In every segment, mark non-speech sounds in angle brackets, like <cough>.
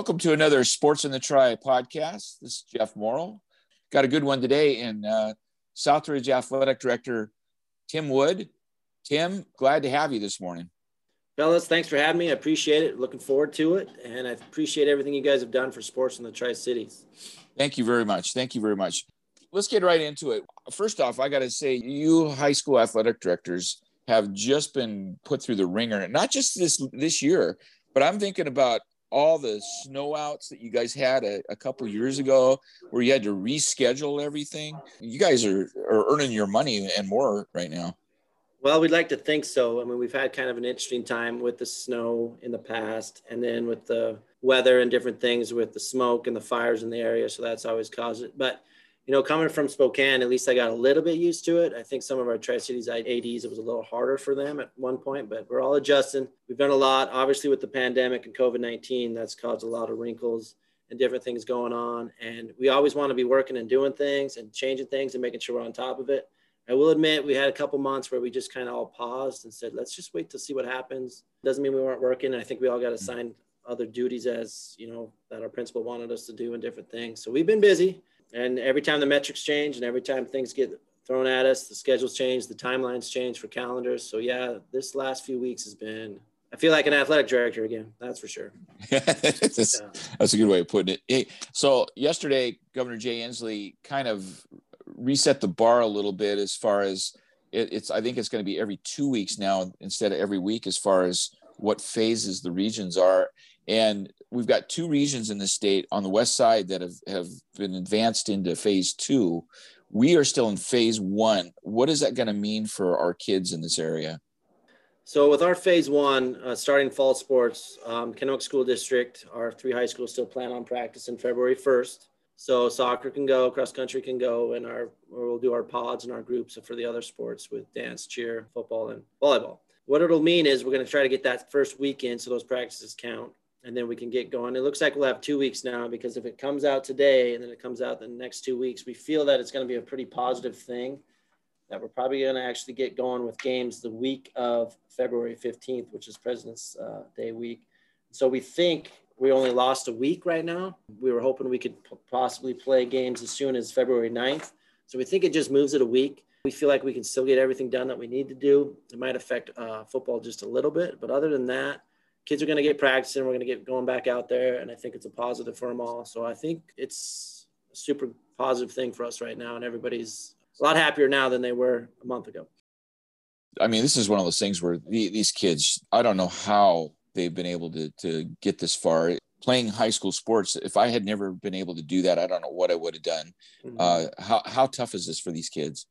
Welcome to another Sports in the Tri podcast. This is Jeff Morrill. Got a good one today, and uh, Southridge Athletic Director Tim Wood. Tim, glad to have you this morning. Fellas, thanks for having me. I appreciate it. Looking forward to it. And I appreciate everything you guys have done for sports in the Tri Cities. Thank you very much. Thank you very much. Let's get right into it. First off, I got to say, you high school athletic directors have just been put through the ringer, not just this this year, but I'm thinking about all the snow outs that you guys had a, a couple years ago where you had to reschedule everything. You guys are, are earning your money and more right now. Well we'd like to think so. I mean we've had kind of an interesting time with the snow in the past and then with the weather and different things with the smoke and the fires in the area. So that's always caused it. But you know, coming from Spokane, at least I got a little bit used to it. I think some of our Tri Cities ADs, it was a little harder for them at one point, but we're all adjusting. We've done a lot. Obviously, with the pandemic and COVID 19, that's caused a lot of wrinkles and different things going on. And we always want to be working and doing things and changing things and making sure we're on top of it. I will admit we had a couple months where we just kind of all paused and said, let's just wait to see what happens. Doesn't mean we weren't working. I think we all got mm-hmm. assigned other duties as, you know, that our principal wanted us to do and different things. So we've been busy and every time the metrics change and every time things get thrown at us, the schedules change, the timelines change for calendars. So yeah, this last few weeks has been I feel like an athletic director again. That's for sure. <laughs> that's, yeah. that's, a good way of putting it. Hey, so yesterday, Governor Jay Inslee kind of reset the bar a little bit as far as it, it's. I think it's going to be every two weeks now instead of every week, as far as what phases the regions are. And we've got two regions in the state on the west side that have, have been advanced into phase two. We are still in phase one. What is that going to mean for our kids in this area? So with our phase one, uh, starting fall sports, um, Kennewick School District, our three high schools still plan on practice in February 1st. So soccer can go, cross country can go, and our we'll do our pods and our groups for the other sports with dance, cheer, football, and volleyball. What it'll mean is we're going to try to get that first weekend so those practices count and then we can get going. It looks like we'll have two weeks now because if it comes out today and then it comes out the next two weeks, we feel that it's going to be a pretty positive thing. That we're probably going to actually get going with games the week of February 15th, which is President's uh, Day week. So we think we only lost a week right now. We were hoping we could possibly play games as soon as February 9th. So we think it just moves it a week. We feel like we can still get everything done that we need to do. It might affect uh, football just a little bit, but other than that, kids are going to get practicing. We're going to get going back out there, and I think it's a positive for them all. So I think it's a super positive thing for us right now, and everybody's a lot happier now than they were a month ago. I mean, this is one of those things where the, these kids, I don't know how they've been able to to get this far playing high school sports. If I had never been able to do that, I don't know what I would have done. Mm-hmm. Uh, how how tough is this for these kids?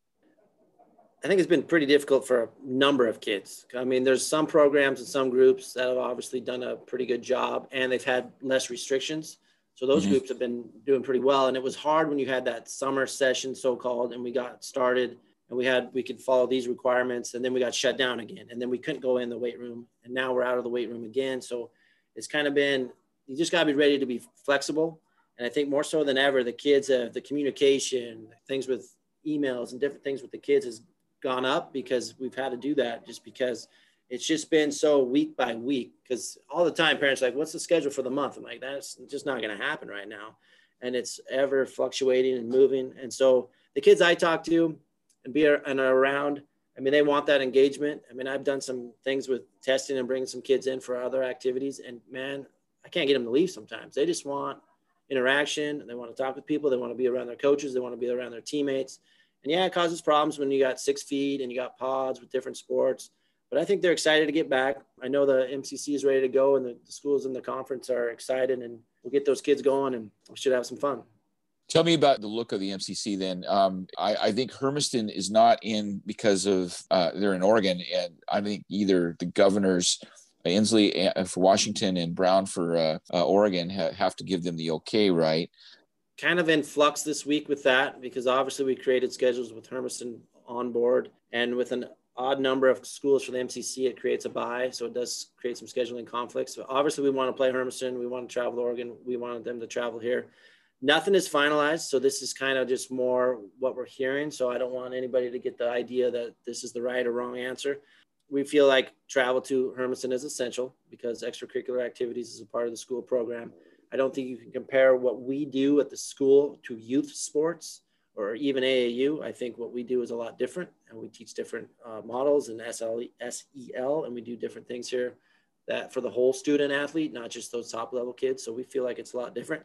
I think it's been pretty difficult for a number of kids. I mean, there's some programs and some groups that have obviously done a pretty good job and they've had less restrictions. So those mm-hmm. groups have been doing pretty well. And it was hard when you had that summer session, so called, and we got started and we had, we could follow these requirements and then we got shut down again. And then we couldn't go in the weight room. And now we're out of the weight room again. So it's kind of been, you just got to be ready to be flexible. And I think more so than ever, the kids, have the communication, things with emails and different things with the kids is gone up because we've had to do that just because it's just been so week by week because all the time parents like what's the schedule for the month? I'm like that's just not going to happen right now. And it's ever fluctuating and moving. And so the kids i talk to and be and are around i mean they want that engagement. I mean i've done some things with testing and bringing some kids in for other activities. And man i can't get them to leave sometimes. They just want interaction. They want to talk with people. They want to be around their coaches. They want to be around their teammates and yeah, it causes problems when you got six feet and you got pods with different sports. But I think they're excited to get back. I know the MCC is ready to go, and the, the schools in the conference are excited, and we'll get those kids going, and we should have some fun. Tell me about the look of the MCC then. Um, I, I, think Hermiston is not in because of uh, they're in Oregon, and I think either the governors, uh, Inslee uh, for Washington and Brown for uh, uh, Oregon, ha- have to give them the okay, right? Kind of in flux this week with that because obviously we created schedules with Hermiston on board and with an odd number of schools for the MCC, it creates a buy. So it does create some scheduling conflicts. But obviously we want to play Hermiston. We want to travel to Oregon. We wanted them to travel here. Nothing is finalized. So this is kind of just more what we're hearing. So I don't want anybody to get the idea that this is the right or wrong answer. We feel like travel to Hermiston is essential because extracurricular activities is a part of the school program I don't think you can compare what we do at the school to youth sports or even AAU. I think what we do is a lot different, and we teach different uh, models and SL, SEL, and we do different things here that for the whole student athlete, not just those top level kids. So we feel like it's a lot different.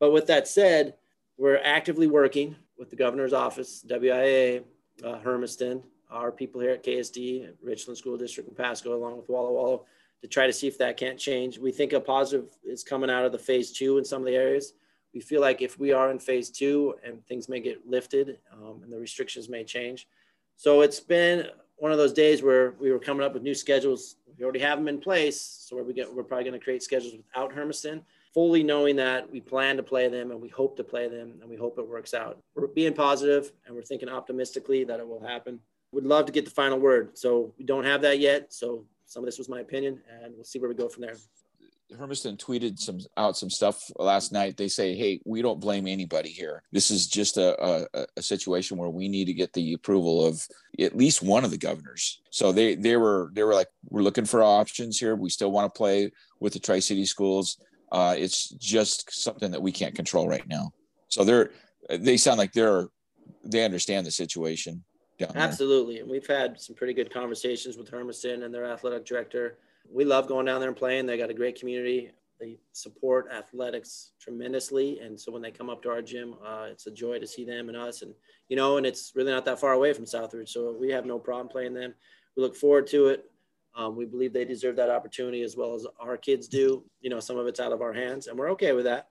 But with that said, we're actively working with the governor's office, WIA, uh, Hermiston, our people here at KSD, Richland School District, and Pasco, along with Walla Walla, to try to see if that can't change. We think a positive is coming out of the phase two in some of the areas. We feel like if we are in phase two and things may get lifted um, and the restrictions may change. So it's been one of those days where we were coming up with new schedules. We already have them in place. So we get, we're probably going to create schedules without Hermiston, fully knowing that we plan to play them and we hope to play them and we hope it works out. We're being positive and we're thinking optimistically that it will happen. We'd love to get the final word. So we don't have that yet. So some of this was my opinion, and we'll see where we go from there. Hermiston tweeted some out some stuff last night. They say, "Hey, we don't blame anybody here. This is just a, a, a, situation where we need to get the approval of at least one of the governors." So they they were they were like, "We're looking for options here. We still want to play with the Tri City schools. Uh, it's just something that we can't control right now." So they're they sound like they're they understand the situation. Absolutely. And we've had some pretty good conversations with Hermiston and their athletic director. We love going down there and playing. They got a great community. They support athletics tremendously. And so when they come up to our gym, uh, it's a joy to see them and us. And, you know, and it's really not that far away from Southridge. So we have no problem playing them. We look forward to it. Um, we believe they deserve that opportunity as well as our kids do. You know, some of it's out of our hands, and we're okay with that.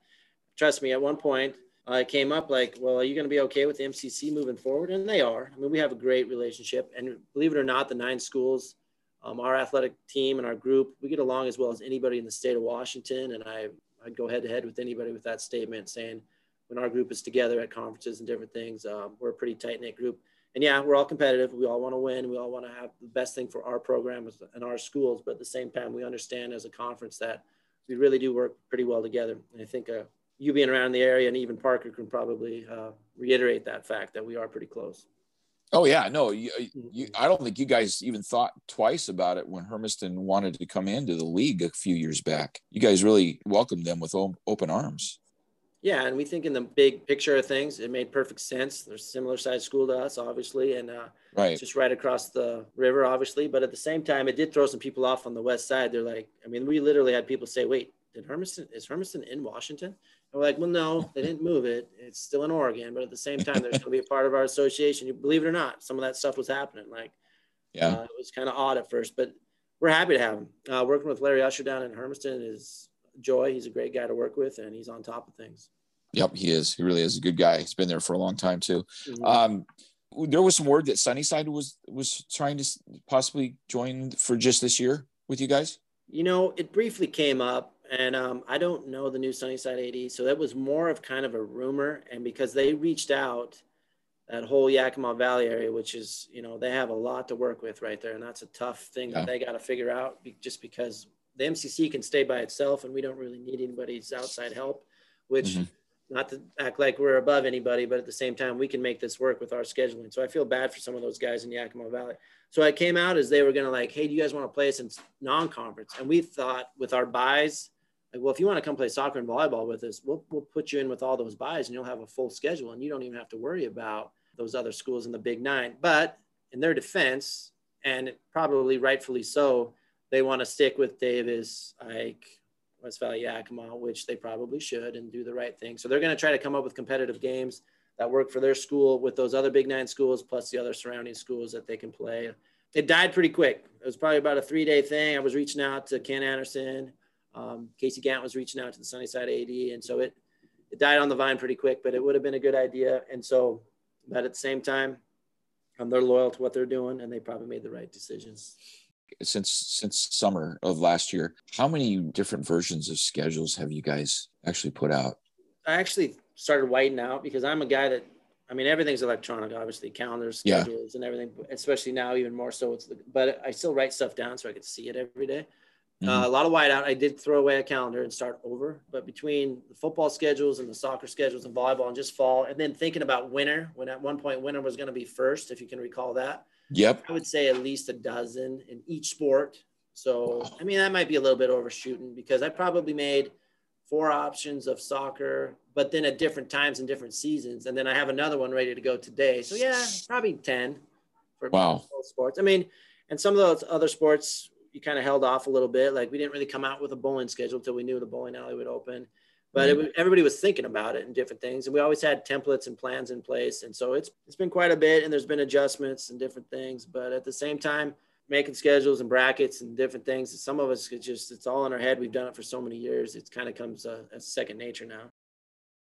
Trust me, at one point, uh, it came up like, well, are you going to be okay with the MCC moving forward? And they are. I mean, we have a great relationship. And believe it or not, the nine schools, um, our athletic team and our group, we get along as well as anybody in the state of Washington. And I, I'd go head to head with anybody with that statement saying when our group is together at conferences and different things, um, we're a pretty tight knit group. And yeah, we're all competitive. We all want to win. We all want to have the best thing for our program and our schools. But at the same time, we understand as a conference that we really do work pretty well together. And I think uh, you being around the area and even Parker can probably uh, reiterate that fact that we are pretty close. Oh yeah, no, you, you, I don't think you guys even thought twice about it when Hermiston wanted to come into the league a few years back. You guys really welcomed them with open arms. Yeah, and we think in the big picture of things, it made perfect sense. There's a similar sized school to us, obviously, and uh, right. just right across the river, obviously. But at the same time, it did throw some people off on the west side. They're like, I mean, we literally had people say, "Wait, did Hermiston is Hermiston in Washington?" And we're like, well, no, they didn't move it. It's still in Oregon, but at the same time, there's going to be a part of our association. You believe it or not, some of that stuff was happening. Like, yeah, uh, it was kind of odd at first, but we're happy to have him. Uh, working with Larry Usher down in Hermiston is joy. He's a great guy to work with, and he's on top of things. Yep, he is. He really is a good guy. He's been there for a long time too. Mm-hmm. Um, there was some word that Sunnyside was was trying to possibly join for just this year with you guys. You know, it briefly came up and um, I don't know the new Sunnyside AD, so that was more of kind of a rumor. And because they reached out, that whole Yakima Valley area, which is you know they have a lot to work with right there, and that's a tough thing yeah. that they got to figure out. Just because the MCC can stay by itself, and we don't really need anybody's outside help. Which, mm-hmm. not to act like we're above anybody, but at the same time, we can make this work with our scheduling. So I feel bad for some of those guys in Yakima Valley. So I came out as they were going to like, hey, do you guys want to play us in non-conference? And we thought with our buys like, well, if you want to come play soccer and volleyball with us, we'll, we'll put you in with all those buys and you'll have a full schedule and you don't even have to worry about those other schools in the big nine. But in their defense, and probably rightfully so, they want to stick with Davis, Ike, West Valley Yakima, which they probably should and do the right thing. So they're going to try to come up with competitive games that work for their school with those other big nine schools plus the other surrounding schools that they can play. It died pretty quick. It was probably about a three day thing. I was reaching out to Ken Anderson um, Casey Gant was reaching out to the Sunnyside AD, and so it it died on the vine pretty quick. But it would have been a good idea, and so but at the same time, um, they're loyal to what they're doing, and they probably made the right decisions. Since since summer of last year, how many different versions of schedules have you guys actually put out? I actually started whiting out because I'm a guy that I mean, everything's electronic, obviously, calendars, schedules, yeah. and everything. Especially now, even more so. It's the, but I still write stuff down so I could see it every day. Mm-hmm. Uh, a lot of whiteout. I did throw away a calendar and start over, but between the football schedules and the soccer schedules and volleyball and just fall, and then thinking about winter, when at one point winter was going to be first, if you can recall that. Yep. I would say at least a dozen in each sport. So, I mean, that might be a little bit overshooting because I probably made four options of soccer, but then at different times and different seasons. And then I have another one ready to go today. So yeah, probably 10 for wow. sports. I mean, and some of those other sports you kind of held off a little bit. Like we didn't really come out with a bowling schedule until we knew the bowling alley would open. But mm-hmm. it, everybody was thinking about it and different things, and we always had templates and plans in place. And so it's it's been quite a bit, and there's been adjustments and different things. But at the same time, making schedules and brackets and different things. Some of us it's just it's all in our head. We've done it for so many years. It kind of comes uh, as second nature now.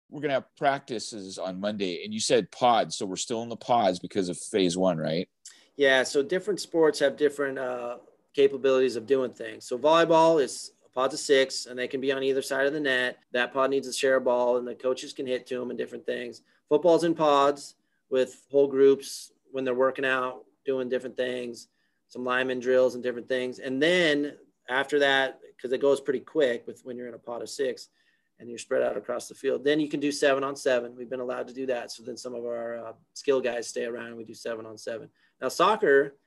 We're gonna have practices on Monday, and you said pods, so we're still in the pods because of phase one, right? Yeah. So different sports have different uh, capabilities of doing things. So volleyball is pods of six, and they can be on either side of the net. That pod needs to share a ball, and the coaches can hit to them and different things. Football's in pods with whole groups when they're working out, doing different things some lineman drills and different things. And then after that, because it goes pretty quick with when you're in a pod of six and you're spread out across the field, then you can do seven on seven. We've been allowed to do that. So then some of our uh, skill guys stay around and we do seven on seven. Now, soccer,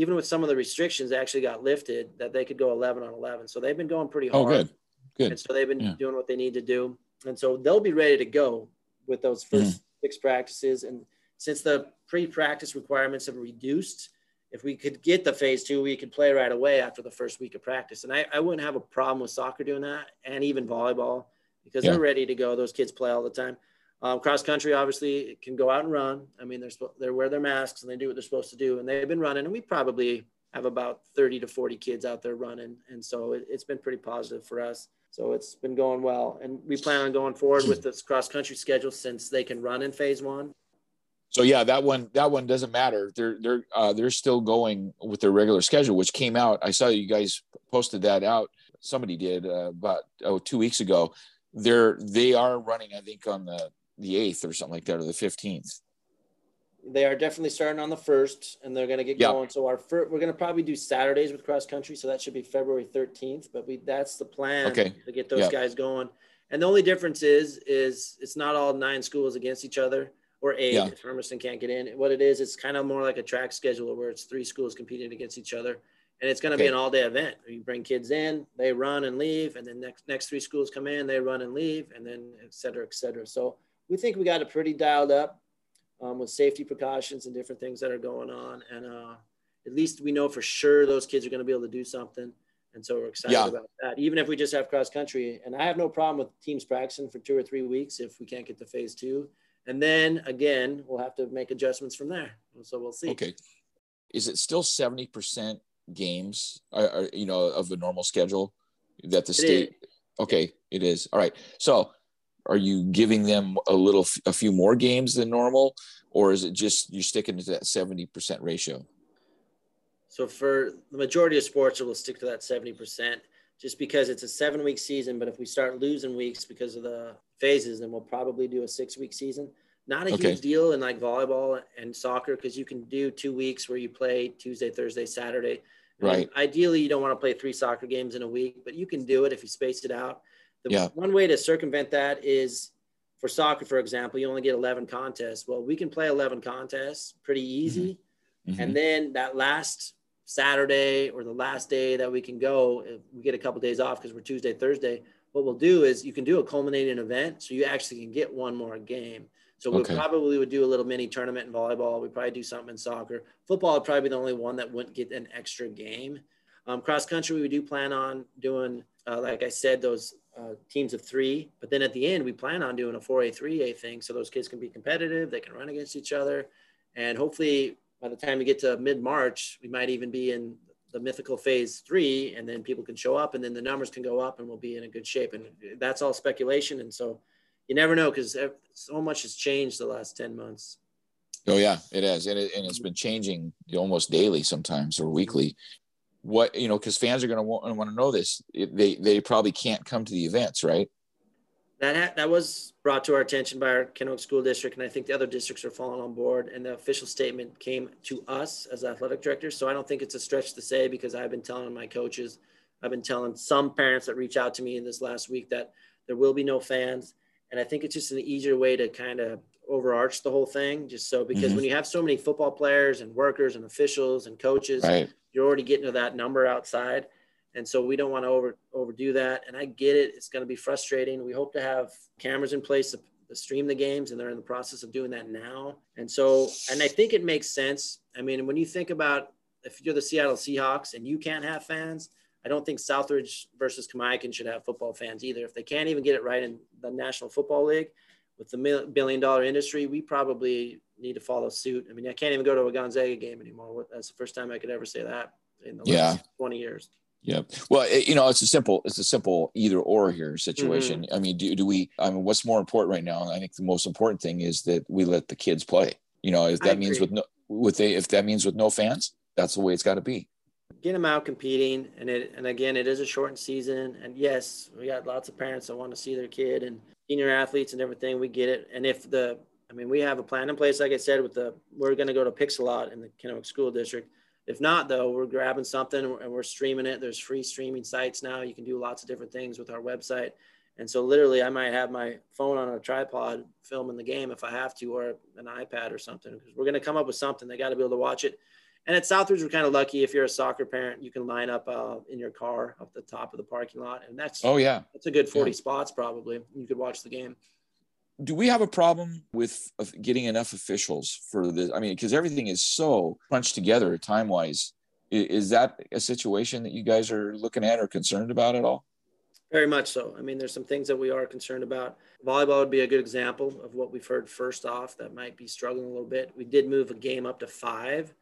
even with some of the restrictions, actually got lifted that they could go 11 on 11. So they've been going pretty hard. Oh, good. Good. And so they've been yeah. doing what they need to do. And so they'll be ready to go with those 1st mm-hmm. six practices. And since the pre practice requirements have reduced, if we could get the phase two, we could play right away after the first week of practice. And I, I wouldn't have a problem with soccer doing that and even volleyball because yeah. they're ready to go. Those kids play all the time. Um, cross country, obviously, can go out and run. I mean, they're, they wear their masks and they do what they're supposed to do. And they've been running, and we probably have about 30 to 40 kids out there running. And so it, it's been pretty positive for us. So it's been going well. And we plan on going forward with this cross country schedule since they can run in phase one so yeah, that one that one doesn't matter. They're they're uh, they're still going with their regular schedule, which came out. I saw you guys posted that out. Somebody did uh, about oh two weeks ago. They're they are running, I think, on the the eighth or something like that, or the fifteenth. They are definitely starting on the first, and they're going to get going. So our first, we're going to probably do Saturdays with cross country, so that should be February thirteenth. But we that's the plan okay. to get those guys going. And the only difference is is it's not all nine schools against each other or eight yeah. if Hermiston can't get in. What it is, it's kind of more like a track schedule where it's three schools competing against each other. And it's going to okay. be an all day event. You bring kids in, they run and leave, and then next next three schools come in, they run and leave, and then et cetera, et cetera. So we think we got it pretty dialed up um, with safety precautions and different things that are going on. And uh, at least we know for sure those kids are going to be able to do something. And so we're excited yeah. about that. Even if we just have cross country, and I have no problem with teams practicing for two or three weeks if we can't get to phase two and then again, we'll have to make adjustments from there. So we'll see. Okay. Is it still 70% games, or, or, you know, of the normal schedule that the it state? Is. Okay, it is. All right. So are you giving them a little, a few more games than normal, or is it just you're sticking to that 70% ratio? So for the majority of sports, we'll stick to that 70% just because it's a seven week season. But if we start losing weeks because of the phases, then we'll probably do a six week season. Not a okay. huge deal in like volleyball and soccer because you can do two weeks where you play Tuesday, Thursday, Saturday. Right. ideally, you don't want to play three soccer games in a week, but you can do it if you space it out. The yeah. one way to circumvent that is for soccer, for example, you only get 11 contests. Well, we can play 11 contests pretty easy. Mm-hmm. Mm-hmm. And then that last Saturday or the last day that we can go, we get a couple of days off because we're Tuesday, Thursday. What we'll do is you can do a culminating event, so you actually can get one more game. So we okay. probably would do a little mini tournament in volleyball. We probably do something in soccer. Football would probably be the only one that wouldn't get an extra game. Um, cross country, we do plan on doing, uh, like I said, those uh, teams of three. But then at the end, we plan on doing a 4A, 3A thing so those kids can be competitive. They can run against each other. And hopefully by the time we get to mid March, we might even be in the mythical phase three, and then people can show up, and then the numbers can go up, and we'll be in a good shape. And that's all speculation, and so you never know because so much has changed the last ten months. Oh yeah, it has, and, it, and it's been changing almost daily sometimes or weekly. What you know, because fans are going to want, want to know this. They they probably can't come to the events, right? that ha- that was brought to our attention by our Kennewick School District, and I think the other districts are falling on board. And the official statement came to us as athletic directors, so I don't think it's a stretch to say because I've been telling my coaches, I've been telling some parents that reach out to me in this last week that there will be no fans, and I think it's just an easier way to kind of overarch the whole thing, just so because mm-hmm. when you have so many football players and workers and officials and coaches, right. You're already getting to that number outside. And so we don't want to over overdo that. And I get it. It's going to be frustrating. We hope to have cameras in place to, to stream the games, and they're in the process of doing that now. And so, and I think it makes sense. I mean, when you think about if you're the Seattle Seahawks and you can't have fans, I don't think Southridge versus Kamiakin should have football fans either. If they can't even get it right in the National Football League with the billion dollar industry, we probably need to follow suit. I mean, I can't even go to a Gonzaga game anymore. That's the first time I could ever say that in the yeah. last 20 years. Yeah. Well, it, you know, it's a simple, it's a simple either or here situation. Mm-hmm. I mean, do, do we, I mean, what's more important right now? I think the most important thing is that we let the kids play, you know, if that means with no, with a, if that means with no fans, that's the way it's got to be. Get them out competing. And it, and again, it is a shortened season. And yes, we got lots of parents that want to see their kid and senior athletes and everything. We get it. And if the, I mean, we have a plan in place, like I said, with the, we're going to go to Pixellot in the Kennewick School District if not, though, we're grabbing something and we're streaming it. There's free streaming sites now. You can do lots of different things with our website. And so, literally, I might have my phone on a tripod filming the game if I have to, or an iPad or something, because we're going to come up with something. They got to be able to watch it. And at Southridge, we're kind of lucky. If you're a soccer parent, you can line up uh, in your car up the top of the parking lot, and that's oh yeah, that's a good 40 yeah. spots probably. You could watch the game do we have a problem with getting enough officials for this? I mean, because everything is so crunched together time wise. Is that a situation that you guys are looking at or concerned about at all? Very much so. I mean, there's some things that we are concerned about. Volleyball would be a good example of what we've heard first off that might be struggling a little bit. We did move a game up to five.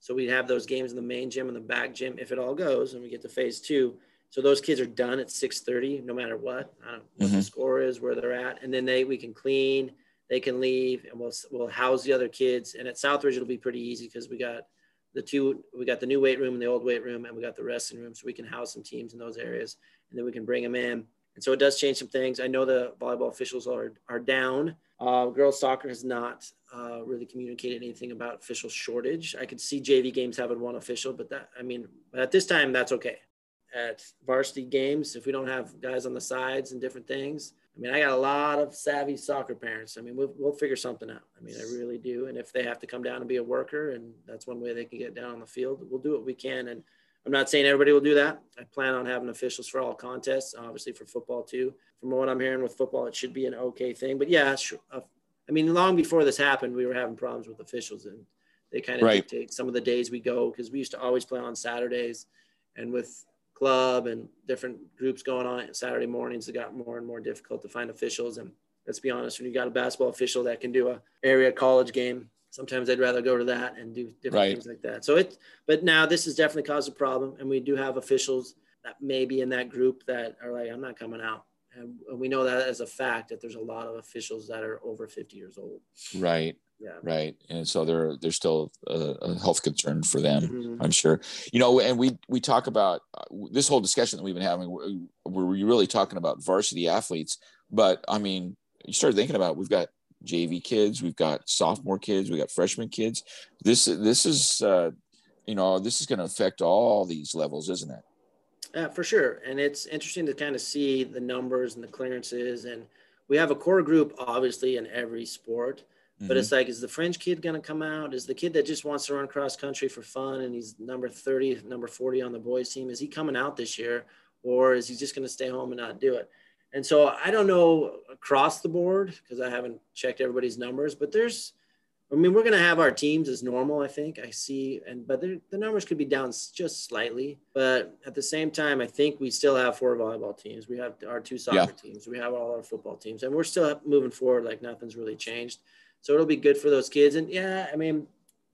So we'd have those games in the main gym and the back gym if it all goes and we get to phase two. So those kids are done at 6:30, no matter what. I don't know what mm-hmm. the score is, where they're at, and then they we can clean, they can leave, and we'll we'll house the other kids. And at Southridge, it'll be pretty easy because we got the two, we got the new weight room and the old weight room, and we got the resting room, so we can house some teams in those areas, and then we can bring them in. And so it does change some things. I know the volleyball officials are are down. Uh, girls soccer has not uh, really communicated anything about official shortage. I could see JV games having one official, but that I mean, at this time, that's okay at varsity games if we don't have guys on the sides and different things. I mean, I got a lot of savvy soccer parents. I mean, we'll, we'll figure something out. I mean, I really do. And if they have to come down and be a worker, and that's one way they can get down on the field, we'll do what we can. And I'm not saying everybody will do that. I plan on having officials for all contests, obviously for football too. From what I'm hearing with football, it should be an okay thing. But yeah, uh, I mean, long before this happened, we were having problems with officials, and they kind of right. dictate some of the days we go because we used to always play on Saturdays, and with club and different groups going on Saturday mornings, it got more and more difficult to find officials. And let's be honest, when you got a basketball official that can do a area college game, sometimes I'd rather go to that and do different right. things like that. So it, but now this has definitely caused a problem, and we do have officials that may be in that group that are like, I'm not coming out. And we know that as a fact that there's a lot of officials that are over 50 years old. Right. Yeah. Right. And so they're they're still a, a health concern for them, mm-hmm. I'm sure. You know, and we we talk about uh, this whole discussion that we've been having. We're, we're really talking about varsity athletes, but I mean, you start thinking about we've got JV kids, we've got sophomore kids, we got freshman kids. This this is uh, you know this is going to affect all these levels, isn't it? Yeah, for sure. And it's interesting to kind of see the numbers and the clearances. And we have a core group, obviously, in every sport. But mm-hmm. it's like, is the French kid going to come out? Is the kid that just wants to run cross country for fun and he's number 30, number 40 on the boys team, is he coming out this year? Or is he just going to stay home and not do it? And so I don't know across the board because I haven't checked everybody's numbers, but there's, I mean, we're going to have our teams as normal, I think. I see, and but the numbers could be down just slightly. But at the same time, I think we still have four volleyball teams. We have our two soccer yeah. teams. We have all our football teams, and we're still moving forward like nothing's really changed. So it'll be good for those kids. And yeah, I mean,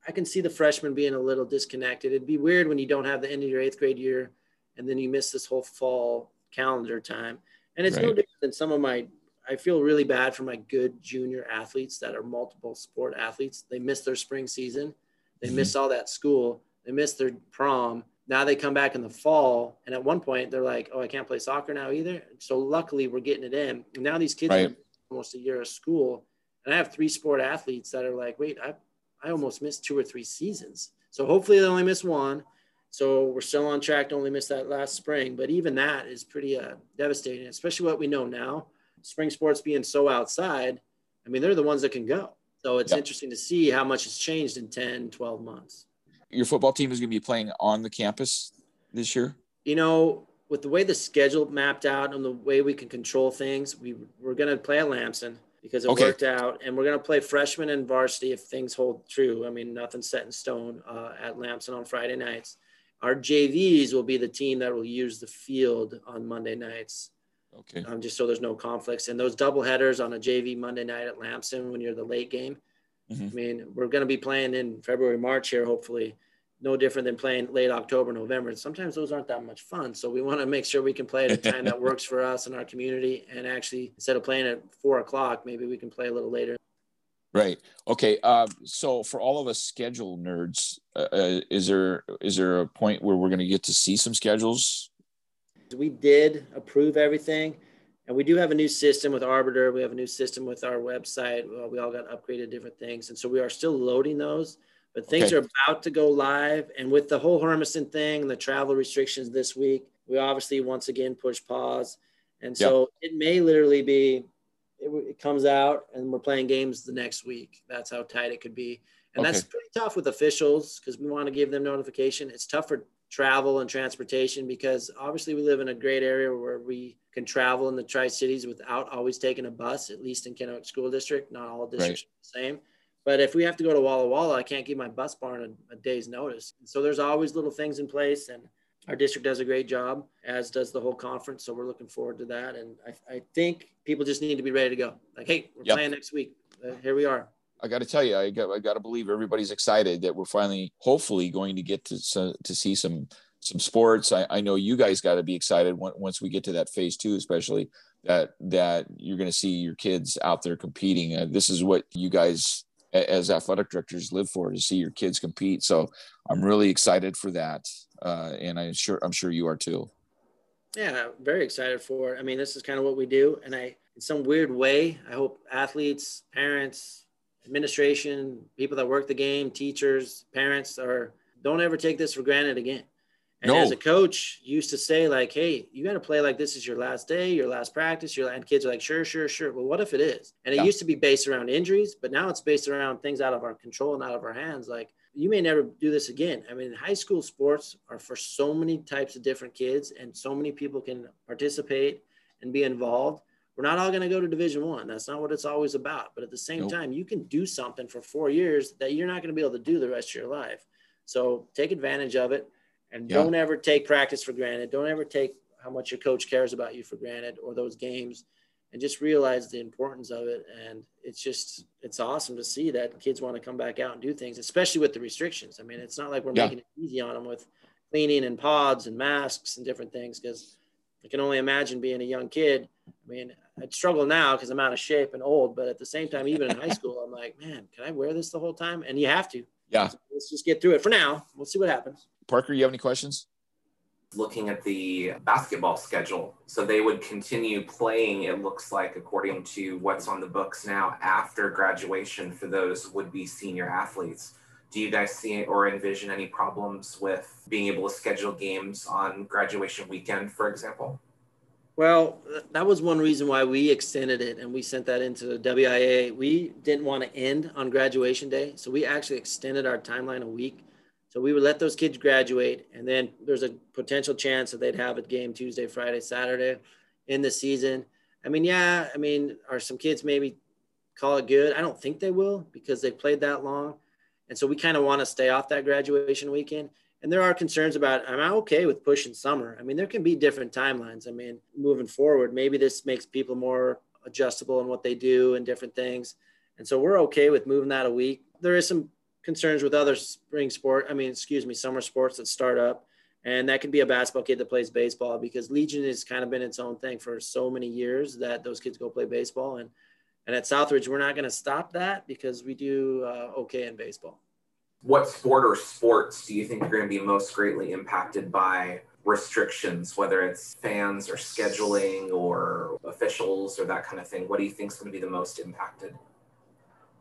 I can see the freshmen being a little disconnected. It'd be weird when you don't have the end of your eighth grade year and then you miss this whole fall calendar time. And it's right. no different than some of my, I feel really bad for my good junior athletes that are multiple sport athletes. They miss their spring season, they mm-hmm. miss all that school, they miss their prom. Now they come back in the fall, and at one point they're like, "Oh, I can't play soccer now either." So luckily, we're getting it in. And now these kids right. almost a year of school, and I have three sport athletes that are like, wait, I, I almost missed two or three seasons. So hopefully they only miss one. So we're still on track to only miss that last spring. But even that is pretty uh, devastating, especially what we know now. Spring sports being so outside, I mean, they're the ones that can go. So it's yep. interesting to see how much has changed in 10, 12 months. Your football team is going to be playing on the campus this year? You know, with the way the schedule mapped out and the way we can control things, we we're going to play at Lampson because it okay. worked out, and we're going to play freshman and varsity if things hold true. I mean, nothing's set in stone uh, at Lampson on Friday nights. Our JVs will be the team that will use the field on Monday nights. Okay. Um, just so there's no conflicts. And those double headers on a JV Monday night at Lampson when you're the late game. Mm-hmm. I mean, we're going to be playing in February, March here, hopefully no different than playing late October, November. Sometimes those aren't that much fun. So we want to make sure we can play at a time that <laughs> works for us and our community. And actually, instead of playing at four o'clock, maybe we can play a little later. Right. Okay. Uh, so for all of us schedule nerds, uh, uh is there is there a point where we're going to get to see some schedules? We did approve everything, and we do have a new system with Arbiter. We have a new system with our website. Well, we all got upgraded different things, and so we are still loading those but things okay. are about to go live. And with the whole Hermiston thing and the travel restrictions this week, we obviously once again push pause. And so yep. it may literally be, it, it, comes out and we're playing games the next week. That's how tight it could be. And okay. that's pretty tough with officials because we want to give them notification. It's tough for travel and transportation because obviously we live in a great area where we can travel in the Tri Cities without always taking a bus, at least in Kennewick School District. Not all districts right. are the same. But if we have to go to Walla Walla, I can't give my bus barn a, a day's notice. so there's always little things in place, and our district does a great job, as does the whole conference. So we're looking forward to that. And I, I think people just need to be ready to go. Like, hey, we're yep. playing next week. Uh, here we are. I got to tell you, I got I got to believe everybody's excited that we're finally, hopefully, going to get to to see some some sports. I, I know you guys got to be excited once we get to that phase two, especially that that you're going to see your kids out there competing. Uh, this is what you guys as athletic directors live for to see your kids compete. So I'm really excited for that, uh, and I'm sure I'm sure you are too. Yeah, very excited for it. I mean, this is kind of what we do, and I, in some weird way, I hope athletes, parents, administration, people that work the game, teachers, parents, are don't ever take this for granted again. And no. as a coach, used to say like, "Hey, you got to play like this is your last day, your last practice." Your and kids are like, "Sure, sure, sure." Well, what if it is? And it yeah. used to be based around injuries, but now it's based around things out of our control and out of our hands. Like you may never do this again. I mean, high school sports are for so many types of different kids, and so many people can participate and be involved. We're not all going to go to Division One. That's not what it's always about. But at the same nope. time, you can do something for four years that you're not going to be able to do the rest of your life. So take advantage of it and yeah. don't ever take practice for granted. Don't ever take how much your coach cares about you for granted or those games and just realize the importance of it. And it's just, it's awesome to see that kids want to come back out and do things, especially with the restrictions. I mean, it's not like we're yeah. making it easy on them with cleaning and pods and masks and different things. Cause I can only imagine being a young kid. I mean, I'd struggle now because I'm out of shape and old, but at the same time, even in high <laughs> school, I'm like, man, can I wear this the whole time? And you have to. Yeah. Let's just get through it for now. We'll see what happens. Parker, you have any questions? Looking at the basketball schedule. So they would continue playing, it looks like, according to what's on the books now, after graduation for those would be senior athletes. Do you guys see or envision any problems with being able to schedule games on graduation weekend, for example? Well, that was one reason why we extended it and we sent that into the WIA. We didn't want to end on graduation day. So we actually extended our timeline a week. So we would let those kids graduate. And then there's a potential chance that they'd have a game Tuesday, Friday, Saturday in the season. I mean, yeah, I mean, are some kids maybe call it good? I don't think they will because they played that long. And so we kind of want to stay off that graduation weekend and there are concerns about am i'm okay with pushing summer i mean there can be different timelines i mean moving forward maybe this makes people more adjustable in what they do and different things and so we're okay with moving that a week there is some concerns with other spring sport i mean excuse me summer sports that start up and that could be a basketball kid that plays baseball because legion has kind of been its own thing for so many years that those kids go play baseball and and at southridge we're not going to stop that because we do uh, okay in baseball what sport or sports do you think are going to be most greatly impacted by restrictions, whether it's fans or scheduling or officials or that kind of thing? What do you think is going to be the most impacted?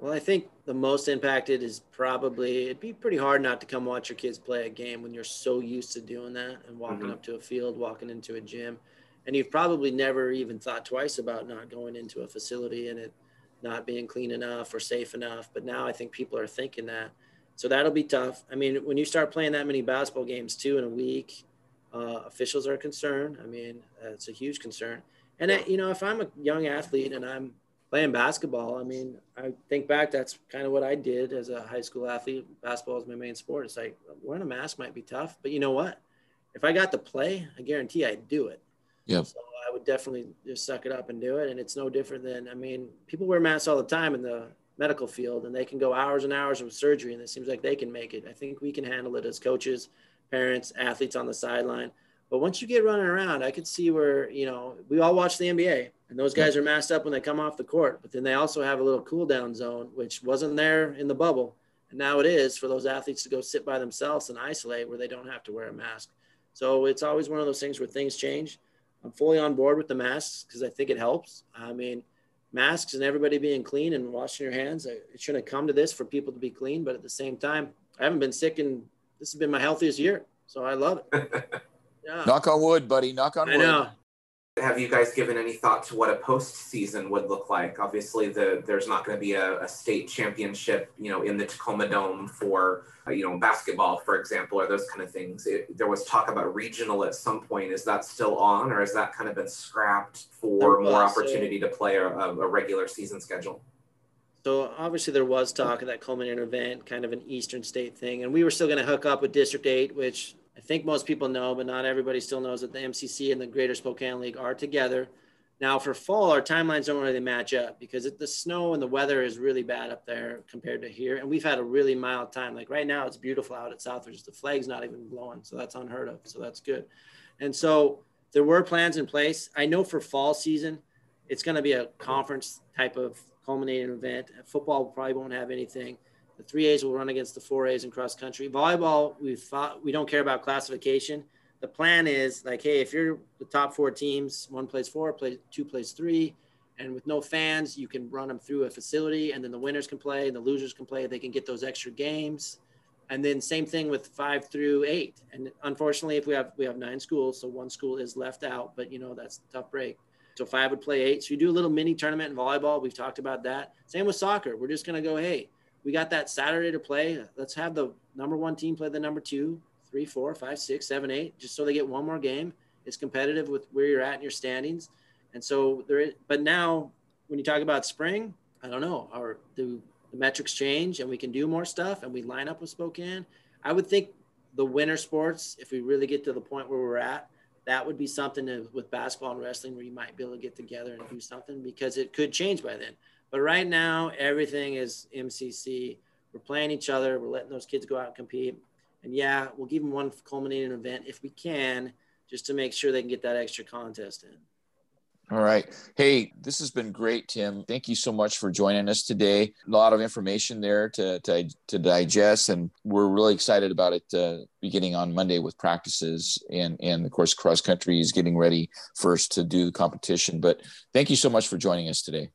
Well, I think the most impacted is probably it'd be pretty hard not to come watch your kids play a game when you're so used to doing that and walking mm-hmm. up to a field, walking into a gym. And you've probably never even thought twice about not going into a facility and it not being clean enough or safe enough. But now I think people are thinking that. So that'll be tough. I mean, when you start playing that many basketball games too in a week, Uh, officials are concerned. I mean, it's a huge concern. And you know, if I'm a young athlete and I'm playing basketball, I mean, I think back, that's kind of what I did as a high school athlete. Basketball is my main sport. It's like wearing a mask might be tough, but you know what? If I got to play, I guarantee I'd do it. Yeah. So I would definitely just suck it up and do it. And it's no different than, I mean, people wear masks all the time in the medical field and they can go hours and hours of surgery and it seems like they can make it. I think we can handle it as coaches, parents, athletes on the sideline. But once you get running around, I could see where, you know, we all watch the NBA and those guys are masked up when they come off the court, but then they also have a little cool down zone, which wasn't there in the bubble. And now it is for those athletes to go sit by themselves and isolate where they don't have to wear a mask. So it's always one of those things where things change. I'm fully on board with the masks because I think it helps. I mean, masks and everybody being clean and washing your hands. It shouldn't have come to this for people to be clean, but at the same time, I haven't been sick and this has been my healthiest year. So I love it. <laughs> Yeah. Knock on wood, buddy. Knock on wood. I know. Have you guys given any thought to what a postseason would look like? Obviously, the there's not going to be a, a, state championship, you know, in the Tacoma Dome for uh, you know basketball, for example, or those kind of things. It, there was talk about regional at some point. Is that still on, or has that kind of been scrapped for more opportunity to play a, a regular season schedule? So obviously there was talk of that culminating event, kind of an Eastern State thing, and we were still going to hook up with District Eight, which I think most people know, but not everybody still knows that the MCC and the Greater Spokane League are together. Now for fall, our timelines don't really match up because it, the snow and the weather is really bad up there compared to here. And we've had a really mild time. Like right now, it's beautiful out at Southridge. The flag's not even blowing, so that's unheard of. So that's good. And so there were plans in place. I know for fall season, it's going to be a conference type of culminating event. Football probably won't have anything. The three A's will run against the four A's in cross country. Volleyball, we we don't care about classification. The plan is like, hey, if you're the top four teams, one plays four, play two plays three, and with no fans, you can run them through a facility, and then the winners can play, and the losers can play. They can get those extra games, and then same thing with five through eight. And unfortunately, if we have we have nine schools, so one school is left out, but you know that's tough break. So five would play eight. So you do a little mini tournament in volleyball. We've talked about that. Same with soccer. We're just gonna go, hey, we got that Saturday to play. Let's have the number one team play the number two, three, four, five, six, seven, eight, just so they get one more game. It's competitive with where you're at in your standings. And so there is, but now when you talk about spring, I don't know, our the, the metrics change and we can do more stuff and we line up with Spokane. I would think the winter sports, if we really get to the point where we're at, that would be something to, with basketball and wrestling where you might be able to get together and do something because it could change by then. But right now, everything is MCC. We're playing each other. We're letting those kids go out and compete. And yeah, we'll give them one culminating event if we can, just to make sure they can get that extra contest in. All right. Hey, this has been great, Tim. Thank you so much for joining us today. A lot of information there to, to, to digest, and we're really excited about it uh, beginning on Monday with practices. And, and of course, cross country is getting ready first to do the competition. But thank you so much for joining us today.